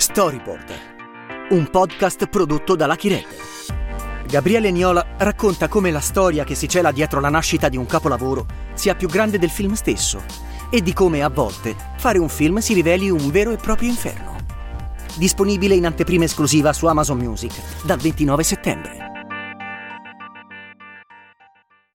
Storyboard, un podcast prodotto da Lucky Red. Gabriele Niola racconta come la storia che si cela dietro la nascita di un capolavoro sia più grande del film stesso e di come a volte fare un film si riveli un vero e proprio inferno. Disponibile in anteprima esclusiva su Amazon Music dal 29 settembre.